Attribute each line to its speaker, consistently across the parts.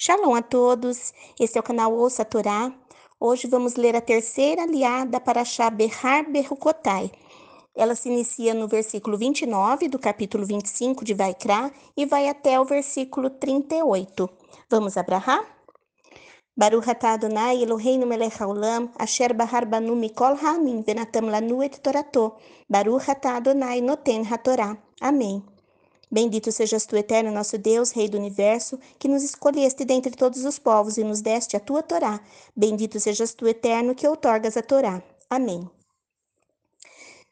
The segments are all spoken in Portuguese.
Speaker 1: Shalom a todos, esse é o canal Ouça a Torá. Hoje vamos ler a terceira aliada para Shaberhar Berrukotai. Ela se inicia no versículo 29 do capítulo 25 de Vaikra e vai até o versículo 38. Vamos abrahar? Baruch atah Adonai Eloheinu melech haolam, asher bahar banu mikol ha'amim venatam lanu et torato. Baruch atah Adonai noten hatorá. Amém. Bendito sejas tu, eterno nosso Deus, Rei do universo, que nos escolheste dentre todos os povos e nos deste a tua Torá. Bendito sejas tu, eterno, que outorgas a Torá. Amém.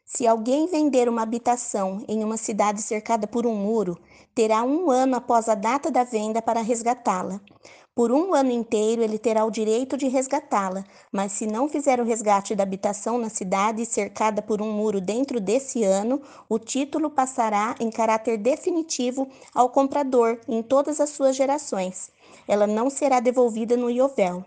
Speaker 1: Se alguém vender uma habitação em uma cidade cercada por um muro, terá um ano após a data da venda para resgatá-la. Por um ano inteiro ele terá o direito de resgatá-la, mas se não fizer o resgate da habitação na cidade cercada por um muro dentro desse ano, o título passará em caráter definitivo ao comprador em todas as suas gerações. Ela não será devolvida no Iovel.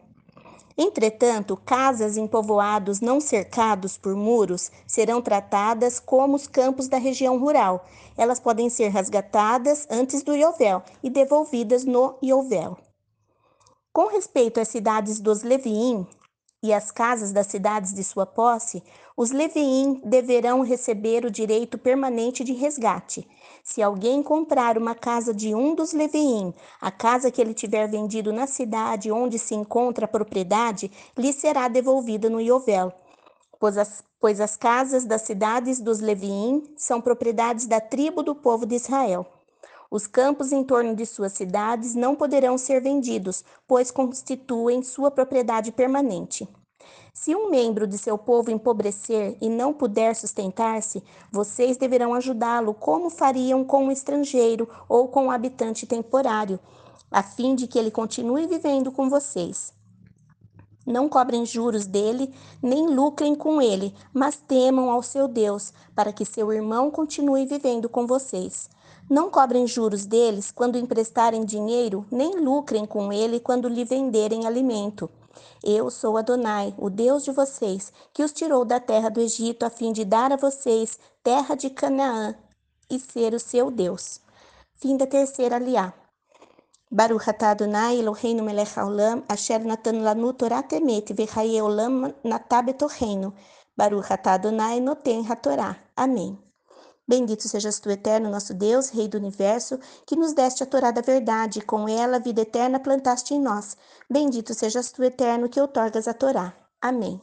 Speaker 1: Entretanto, casas em povoados não cercados por muros serão tratadas como os campos da região rural. Elas podem ser resgatadas antes do Iovel e devolvidas no Iovel. Com respeito às cidades dos Leviim e às casas das cidades de sua posse, os Leviim deverão receber o direito permanente de resgate. Se alguém comprar uma casa de um dos Leviim, a casa que ele tiver vendido na cidade onde se encontra a propriedade, lhe será devolvida no Iovel. Pois as, pois as casas das cidades dos Leviim são propriedades da tribo do povo de Israel. Os campos em torno de suas cidades não poderão ser vendidos, pois constituem sua propriedade permanente. Se um membro de seu povo empobrecer e não puder sustentar-se, vocês deverão ajudá-lo como fariam com um estrangeiro ou com um habitante temporário, a fim de que ele continue vivendo com vocês. Não cobrem juros dele, nem lucrem com ele, mas temam ao seu Deus, para que seu irmão continue vivendo com vocês. Não cobrem juros deles quando emprestarem dinheiro, nem lucrem com ele quando lhe venderem alimento. Eu sou Adonai, o Deus de vocês, que os tirou da terra do Egito a fim de dar a vocês terra de Canaã e ser o seu Deus. Fim da terceira aliá. Baruch atah Adonai Eloheinu melech haolam, asher natan lanu Torah temet, v'chaye olam betocheinu. Baruch atah Adonai noten hatorá. Amém. Bendito sejas tu, eterno nosso Deus, Rei do universo, que nos deste a Torá da verdade, e com ela a vida eterna plantaste em nós. Bendito sejas tu, eterno, que outorgas a Torá. Amém.